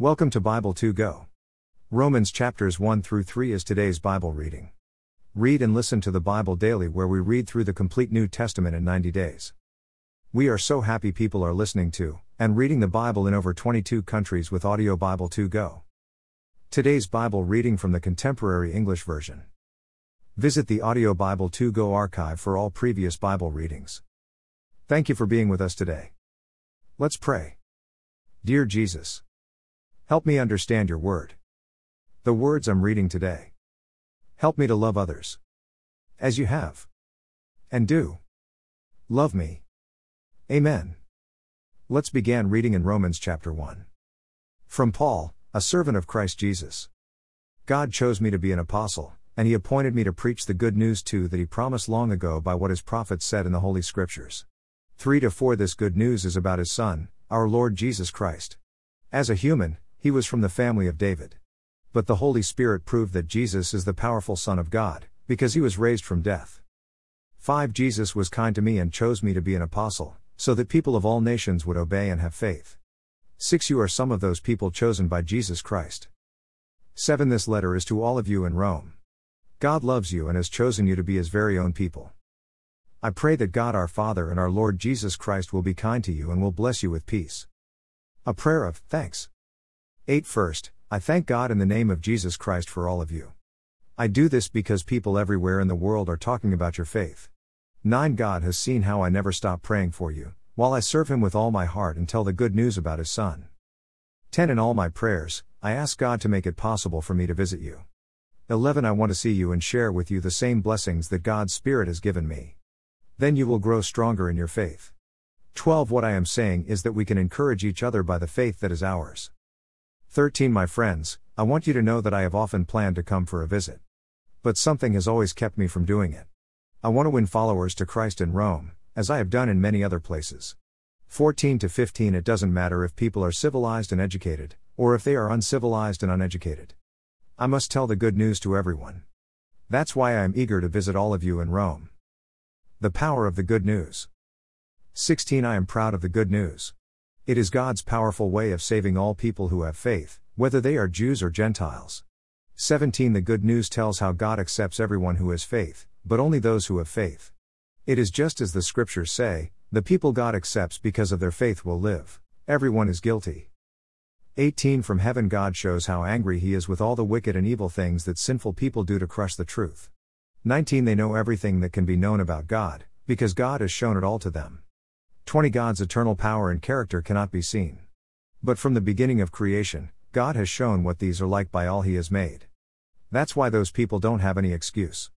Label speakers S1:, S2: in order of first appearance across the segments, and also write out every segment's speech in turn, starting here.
S1: Welcome to Bible 2 Go. Romans chapters 1 through 3 is today's Bible reading. Read and listen to the Bible daily, where we read through the complete New Testament in 90 days. We are so happy people are listening to and reading the Bible in over 22 countries with Audio Bible 2 Go. Today's Bible reading from the Contemporary English Version. Visit the Audio Bible 2 Go archive for all previous Bible readings. Thank you for being with us today. Let's pray. Dear Jesus, Help me understand your word. The words I'm reading today. Help me to love others. As you have. And do. Love me. Amen. Let's begin reading in Romans chapter 1. From Paul, a servant of Christ Jesus. God chose me to be an apostle, and he appointed me to preach the good news too that he promised long ago by what his prophets said in the Holy Scriptures. 3 to 4 This good news is about his Son, our Lord Jesus Christ. As a human, he was from the family of David. But the Holy Spirit proved that Jesus is the powerful Son of God, because he was raised from death. 5. Jesus was kind to me and chose me to be an apostle, so that people of all nations would obey and have faith. 6. You are some of those people chosen by Jesus Christ. 7. This letter is to all of you in Rome. God loves you and has chosen you to be his very own people. I pray that God our Father and our Lord Jesus Christ will be kind to you and will bless you with peace. A prayer of thanks. 8 First, I thank God in the name of Jesus Christ for all of you. I do this because people everywhere in the world are talking about your faith. 9 God has seen how I never stop praying for you, while I serve Him with all my heart and tell the good news about His Son. 10 In all my prayers, I ask God to make it possible for me to visit you. 11 I want to see you and share with you the same blessings that God's Spirit has given me. Then you will grow stronger in your faith. 12 What I am saying is that we can encourage each other by the faith that is ours. 13 My friends, I want you to know that I have often planned to come for a visit. But something has always kept me from doing it. I want to win followers to Christ in Rome, as I have done in many other places. 14 to 15 It doesn't matter if people are civilized and educated, or if they are uncivilized and uneducated. I must tell the good news to everyone. That's why I am eager to visit all of you in Rome. The power of the good news. 16 I am proud of the good news. It is God's powerful way of saving all people who have faith, whether they are Jews or Gentiles. 17 The good news tells how God accepts everyone who has faith, but only those who have faith. It is just as the scriptures say the people God accepts because of their faith will live. Everyone is guilty. 18 From heaven, God shows how angry He is with all the wicked and evil things that sinful people do to crush the truth. 19 They know everything that can be known about God, because God has shown it all to them. 20 God's eternal power and character cannot be seen. But from the beginning of creation, God has shown what these are like by all He has made. That's why those people don't have any excuse.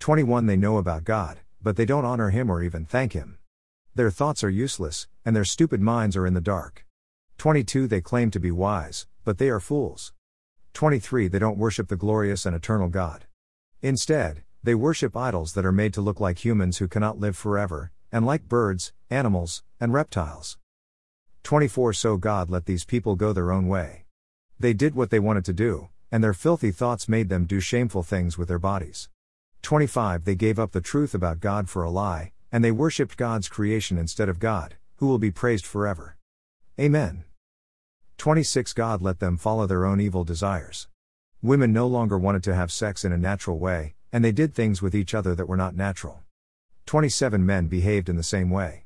S1: 21 They know about God, but they don't honor Him or even thank Him. Their thoughts are useless, and their stupid minds are in the dark. 22 They claim to be wise, but they are fools. 23 They don't worship the glorious and eternal God. Instead, they worship idols that are made to look like humans who cannot live forever, and like birds, animals, and reptiles. 24 So God let these people go their own way. They did what they wanted to do, and their filthy thoughts made them do shameful things with their bodies. 25 They gave up the truth about God for a lie, and they worshipped God's creation instead of God, who will be praised forever. Amen. 26 God let them follow their own evil desires. Women no longer wanted to have sex in a natural way, and they did things with each other that were not natural. 27 men behaved in the same way.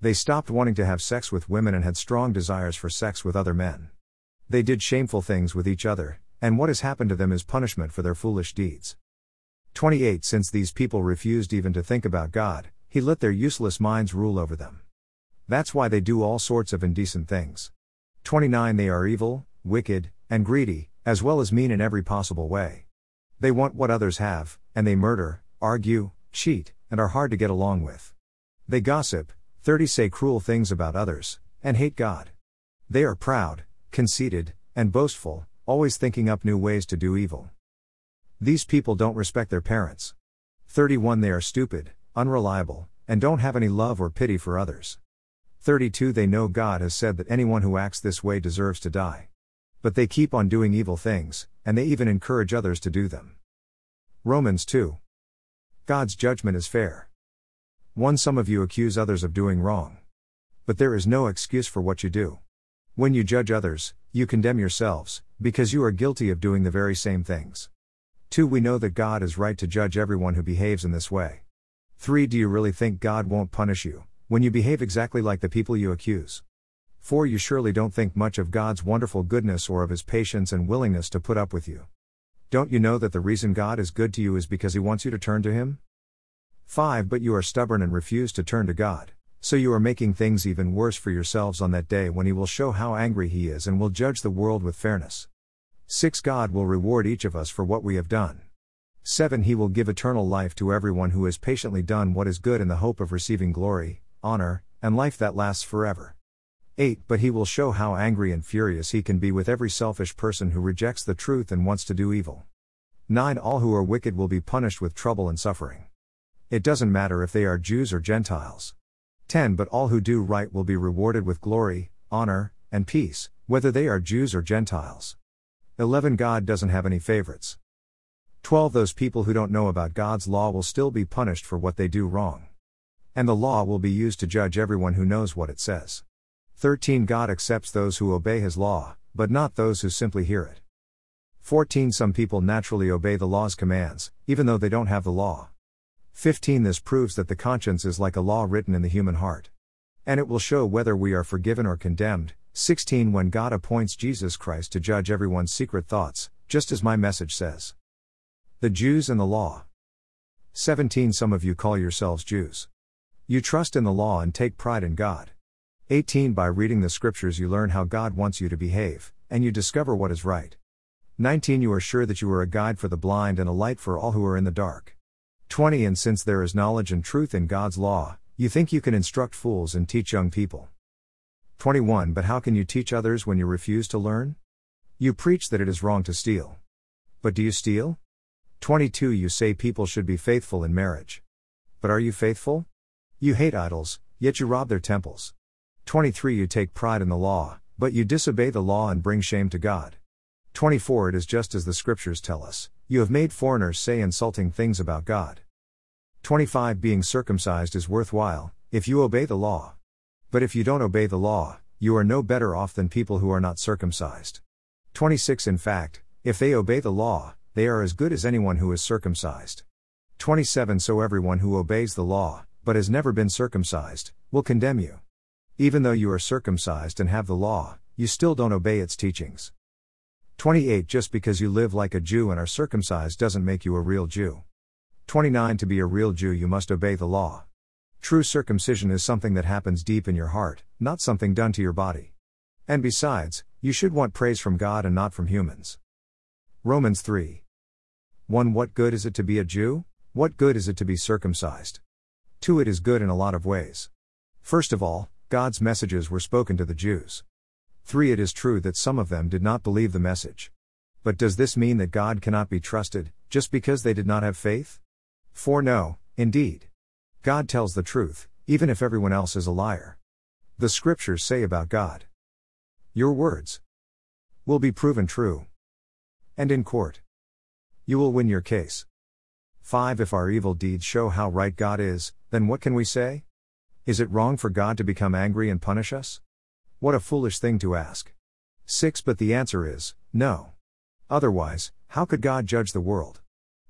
S1: They stopped wanting to have sex with women and had strong desires for sex with other men. They did shameful things with each other, and what has happened to them is punishment for their foolish deeds. 28 Since these people refused even to think about God, He let their useless minds rule over them. That's why they do all sorts of indecent things. 29 They are evil, wicked, and greedy, as well as mean in every possible way. They want what others have, and they murder, argue, cheat, and are hard to get along with. They gossip, 30 say cruel things about others, and hate God. They are proud, conceited, and boastful, always thinking up new ways to do evil. These people don't respect their parents. 31 They are stupid, unreliable, and don't have any love or pity for others. 32 They know God has said that anyone who acts this way deserves to die. But they keep on doing evil things, and they even encourage others to do them. Romans 2 God's judgment is fair. 1. Some of you accuse others of doing wrong. But there is no excuse for what you do. When you judge others, you condemn yourselves, because you are guilty of doing the very same things. 2. We know that God is right to judge everyone who behaves in this way. 3. Do you really think God won't punish you when you behave exactly like the people you accuse? 4. You surely don't think much of God's wonderful goodness or of his patience and willingness to put up with you. Don't you know that the reason God is good to you is because he wants you to turn to him? 5. But you are stubborn and refuse to turn to God. So you are making things even worse for yourselves on that day when he will show how angry he is and will judge the world with fairness. 6. God will reward each of us for what we have done. 7. He will give eternal life to everyone who has patiently done what is good in the hope of receiving glory, honor, and life that lasts forever. 8. But he will show how angry and furious he can be with every selfish person who rejects the truth and wants to do evil. 9. All who are wicked will be punished with trouble and suffering. It doesn't matter if they are Jews or Gentiles. 10. But all who do right will be rewarded with glory, honor, and peace, whether they are Jews or Gentiles. 11. God doesn't have any favorites. 12. Those people who don't know about God's law will still be punished for what they do wrong. And the law will be used to judge everyone who knows what it says. 13. God accepts those who obey his law, but not those who simply hear it. 14. Some people naturally obey the law's commands, even though they don't have the law. 15. This proves that the conscience is like a law written in the human heart. And it will show whether we are forgiven or condemned, 16 When God appoints Jesus Christ to judge everyone's secret thoughts, just as my message says. The Jews and the Law. 17 Some of you call yourselves Jews. You trust in the law and take pride in God. 18 By reading the scriptures, you learn how God wants you to behave, and you discover what is right. 19 You are sure that you are a guide for the blind and a light for all who are in the dark. 20 And since there is knowledge and truth in God's law, you think you can instruct fools and teach young people. 21 But how can you teach others when you refuse to learn? You preach that it is wrong to steal. But do you steal? 22 You say people should be faithful in marriage. But are you faithful? You hate idols, yet you rob their temples. 23 You take pride in the law, but you disobey the law and bring shame to God. 24 It is just as the scriptures tell us you have made foreigners say insulting things about God. 25 Being circumcised is worthwhile, if you obey the law. But if you don't obey the law, you are no better off than people who are not circumcised. 26 In fact, if they obey the law, they are as good as anyone who is circumcised. 27 So everyone who obeys the law, but has never been circumcised, will condemn you. Even though you are circumcised and have the law, you still don't obey its teachings. 28 Just because you live like a Jew and are circumcised doesn't make you a real Jew. 29 To be a real Jew, you must obey the law. True circumcision is something that happens deep in your heart, not something done to your body. And besides, you should want praise from God and not from humans. Romans 3. 1. What good is it to be a Jew? What good is it to be circumcised? 2. It is good in a lot of ways. First of all, God's messages were spoken to the Jews. 3. It is true that some of them did not believe the message. But does this mean that God cannot be trusted, just because they did not have faith? 4. No, indeed. God tells the truth, even if everyone else is a liar. The scriptures say about God Your words will be proven true. And in court, you will win your case. 5. If our evil deeds show how right God is, then what can we say? Is it wrong for God to become angry and punish us? What a foolish thing to ask. 6. But the answer is no. Otherwise, how could God judge the world?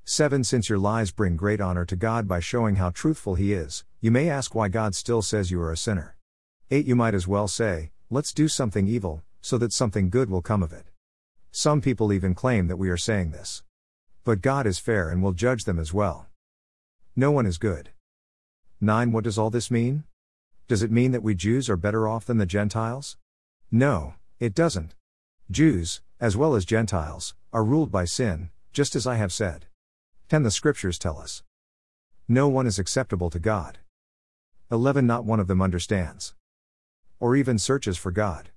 S1: 7. Since your lies bring great honor to God by showing how truthful He is, you may ask why God still says you are a sinner. 8. You might as well say, let's do something evil, so that something good will come of it. Some people even claim that we are saying this. But God is fair and will judge them as well. No one is good. 9. What does all this mean? Does it mean that we Jews are better off than the Gentiles? No, it doesn't. Jews, as well as Gentiles, are ruled by sin, just as I have said. 10 The scriptures tell us. No one is acceptable to God. 11 Not one of them understands. Or even searches for God.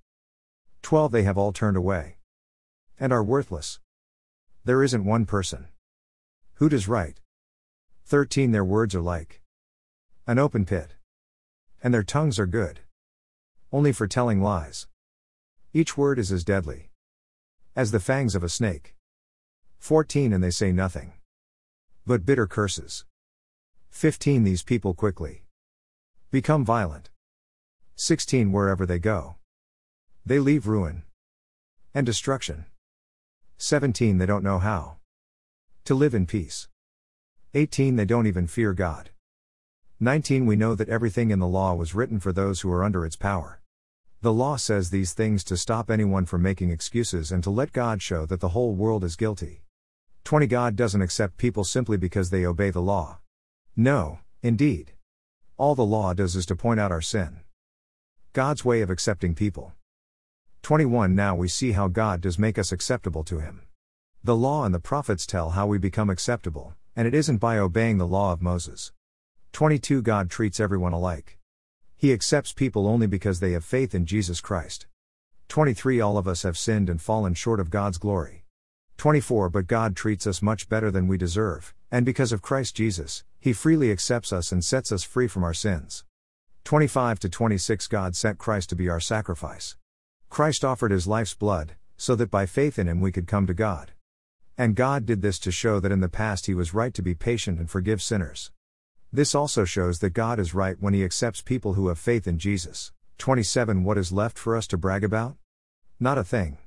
S1: 12 They have all turned away. And are worthless. There isn't one person. Who does right? 13 Their words are like an open pit. And their tongues are good. Only for telling lies. Each word is as deadly as the fangs of a snake. 14 And they say nothing but bitter curses. 15 These people quickly become violent. 16 Wherever they go, They leave ruin and destruction. 17 They don't know how to live in peace. 18 They don't even fear God. 19 We know that everything in the law was written for those who are under its power. The law says these things to stop anyone from making excuses and to let God show that the whole world is guilty. 20 God doesn't accept people simply because they obey the law. No, indeed. All the law does is to point out our sin. God's way of accepting people. 21 Now we see how God does make us acceptable to Him. The law and the prophets tell how we become acceptable, and it isn't by obeying the law of Moses. 22 God treats everyone alike. He accepts people only because they have faith in Jesus Christ. 23 All of us have sinned and fallen short of God's glory. 24 But God treats us much better than we deserve, and because of Christ Jesus, He freely accepts us and sets us free from our sins. 25 to 26 God sent Christ to be our sacrifice. Christ offered his life's blood, so that by faith in him we could come to God. And God did this to show that in the past he was right to be patient and forgive sinners. This also shows that God is right when he accepts people who have faith in Jesus. 27 What is left for us to brag about? Not a thing.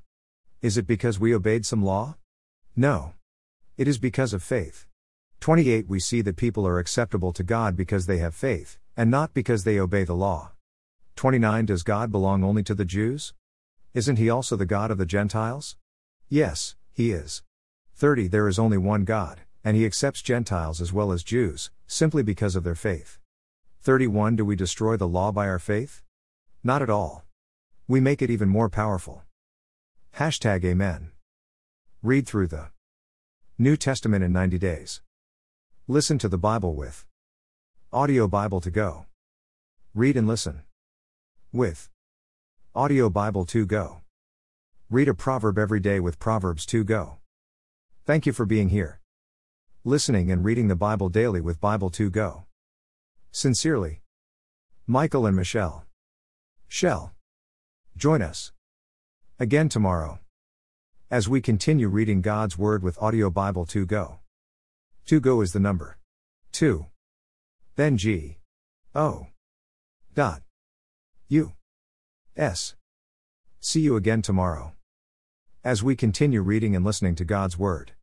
S1: Is it because we obeyed some law? No. It is because of faith. 28 We see that people are acceptable to God because they have faith, and not because they obey the law. 29 Does God belong only to the Jews? Isn't he also the God of the Gentiles? Yes, he is. 30 There is only one God, and he accepts Gentiles as well as Jews, simply because of their faith. 31 Do we destroy the law by our faith? Not at all. We make it even more powerful. Hashtag Amen. Read through the New Testament in 90 days. Listen to the Bible with Audio Bible 2 Go. Read and listen. With Audio Bible 2 Go. Read a proverb every day with Proverbs to Go. Thank you for being here. Listening and reading the Bible daily with Bible 2 Go. Sincerely, Michael and Michelle. Shell. Join us again tomorrow as we continue reading God's Word with Audio Bible 2 Go. 2 Go is the number 2. Then G. O. Dot. U. S. See you again tomorrow. As we continue reading and listening to God's Word.